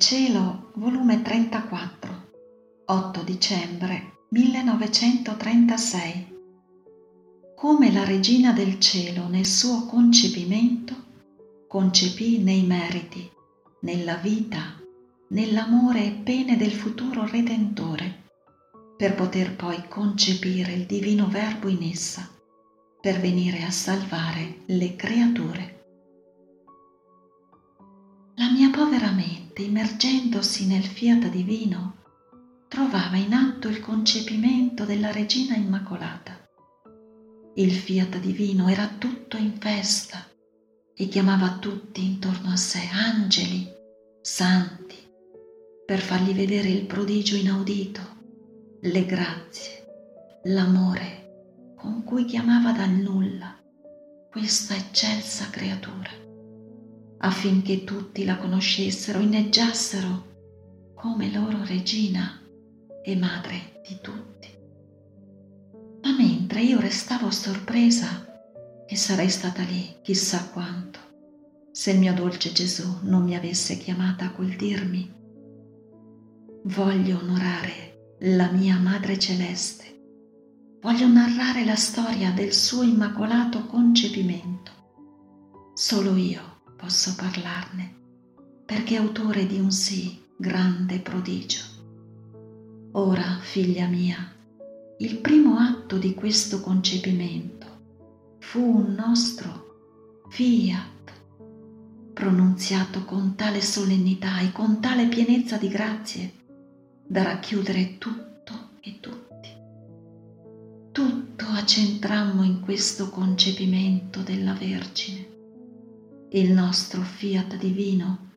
cielo, volume 34, 8 dicembre 1936. Come la regina del cielo nel suo concepimento concepì nei meriti, nella vita, nell'amore e pene del futuro Redentore, per poter poi concepire il divino Verbo in essa, per venire a salvare le creature. La mia povera mente, immergendosi nel fiat divino, trovava in atto il concepimento della Regina Immacolata. Il fiat divino era tutto in festa e chiamava tutti intorno a sé angeli, santi, per fargli vedere il prodigio inaudito, le grazie, l'amore con cui chiamava dal nulla questa eccelsa creatura, affinché tutti la conoscessero, inneggiassero come loro regina e madre di tutti. Ma mentre io restavo sorpresa e sarei stata lì chissà quanto se il mio dolce Gesù non mi avesse chiamata a quel dirmi voglio onorare la mia Madre Celeste, voglio narrare la storia del suo immacolato concepimento. Solo io posso parlarne, perché autore di un sì grande prodigio. Ora, figlia mia, il primo atto di questo concepimento fu un nostro fiat, pronunziato con tale solennità e con tale pienezza di grazie da racchiudere tutto e tutti. Tutto accentrammo in questo concepimento della Vergine, il nostro fiat divino,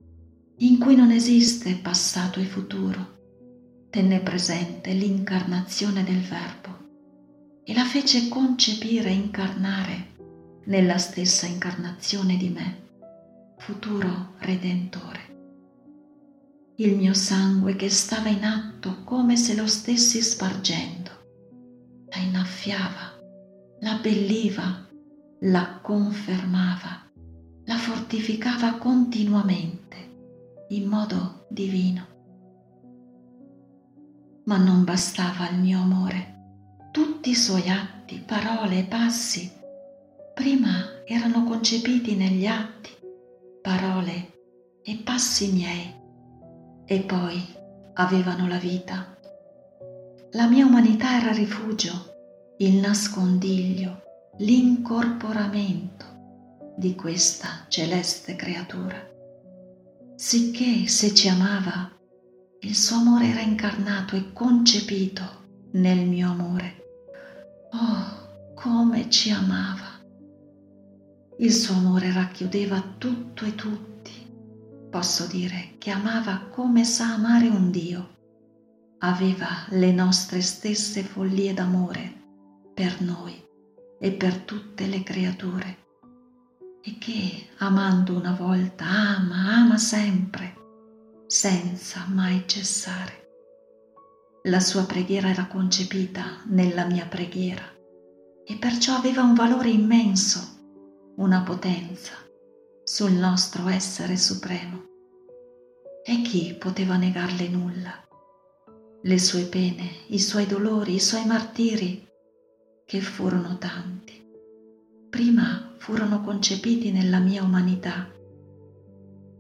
in cui non esiste passato e futuro, tenne presente l'incarnazione del Verbo e la fece concepire e incarnare nella stessa incarnazione di me, futuro Redentore. Il mio sangue che stava in atto come se lo stessi spargendo, la innaffiava, la belliva, la confermava, la fortificava continuamente in modo divino. Ma non bastava il mio amore tutti i suoi atti, parole e passi prima erano concepiti negli atti, parole e passi miei e poi avevano la vita. La mia umanità era rifugio, il nascondiglio, l'incorporamento di questa celeste creatura. Sicché se ci amava, il suo amore era incarnato e concepito nel mio amore Oh, come ci amava! Il suo amore racchiudeva tutto e tutti. Posso dire che amava come sa amare un Dio. Aveva le nostre stesse follie d'amore per noi e per tutte le creature e che, amando una volta, ama, ama sempre, senza mai cessare. La sua preghiera era concepita nella mia preghiera e perciò aveva un valore immenso, una potenza sul nostro essere supremo. E chi poteva negarle nulla? Le sue pene, i suoi dolori, i suoi martiri, che furono tanti, prima furono concepiti nella mia umanità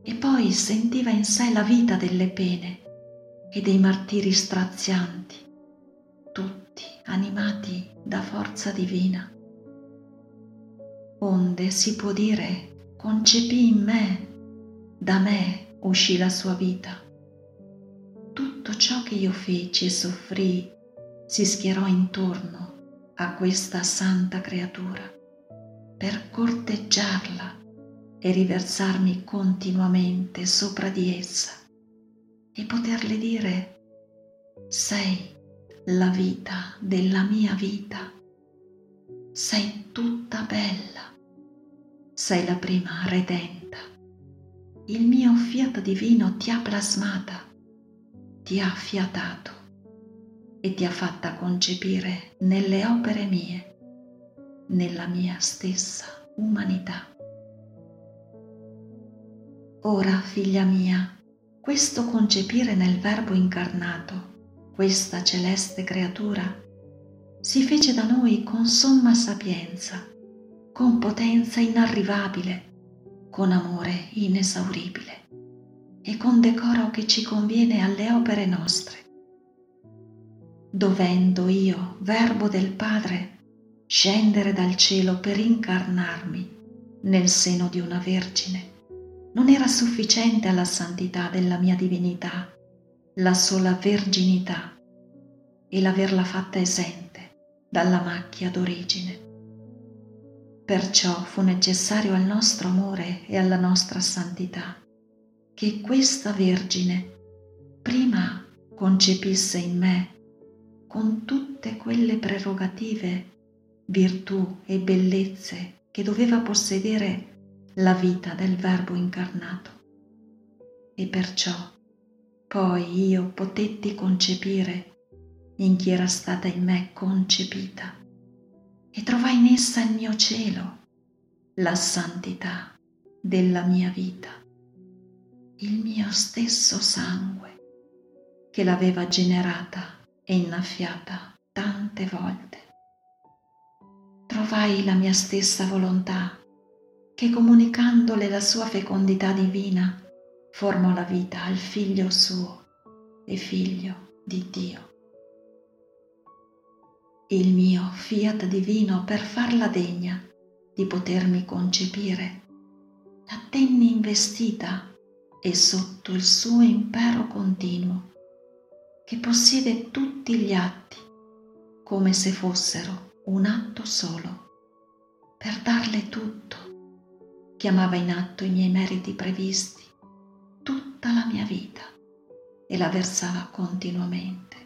e poi sentiva in sé la vita delle pene e dei martiri strazianti, tutti animati da forza divina. Onde si può dire, concepì in me, da me uscì la sua vita. Tutto ciò che io feci e soffrii si schierò intorno a questa santa creatura per corteggiarla e riversarmi continuamente sopra di essa e poterle dire sei la vita della mia vita, sei tutta bella, sei la prima redenta, il mio fiat divino ti ha plasmata, ti ha fiatato e ti ha fatta concepire nelle opere mie, nella mia stessa umanità. Ora, figlia mia, questo concepire nel Verbo incarnato, questa celeste creatura, si fece da noi con somma sapienza, con potenza inarrivabile, con amore inesauribile e con decoro che ci conviene alle opere nostre. Dovendo io, Verbo del Padre, scendere dal cielo per incarnarmi nel seno di una Vergine, non era sufficiente alla santità della mia divinità la sola verginità e l'averla fatta esente dalla macchia d'origine. Perciò fu necessario al nostro amore e alla nostra santità che questa Vergine prima concepisse in me con tutte quelle prerogative, virtù e bellezze che doveva possedere la vita del Verbo incarnato. E perciò poi io potetti concepire in chi era stata in me concepita e trovai in essa il mio cielo, la santità della mia vita il mio stesso sangue che l'aveva generata e innaffiata tante volte. Trovai la mia stessa volontà che comunicandole la sua fecondità divina formò la vita al figlio suo e figlio di Dio. Il mio fiat divino per farla degna di potermi concepire la tenni investita e sotto il suo impero continuo, che possiede tutti gli atti come se fossero un atto solo, per darle tutto, chiamava in atto i miei meriti previsti, tutta la mia vita e la versava continuamente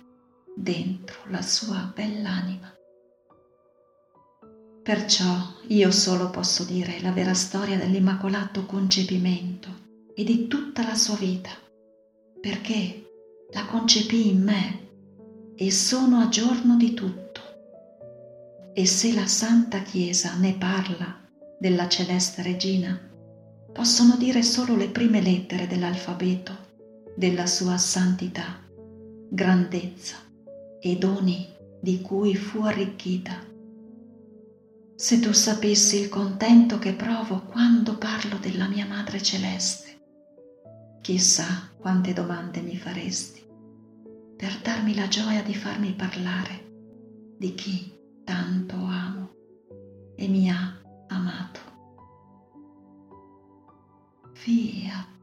dentro la sua bell'anima. Perciò io solo posso dire la vera storia dell'immacolato concepimento e di tutta la sua vita, perché la concepì in me e sono a giorno di tutto. E se la Santa Chiesa ne parla della celeste regina, possono dire solo le prime lettere dell'alfabeto della sua santità, grandezza e doni di cui fu arricchita. Se tu sapessi il contento che provo quando parlo della mia Madre Celeste, Chissà quante domande mi faresti per darmi la gioia di farmi parlare di chi tanto amo e mi ha amato. Fiat.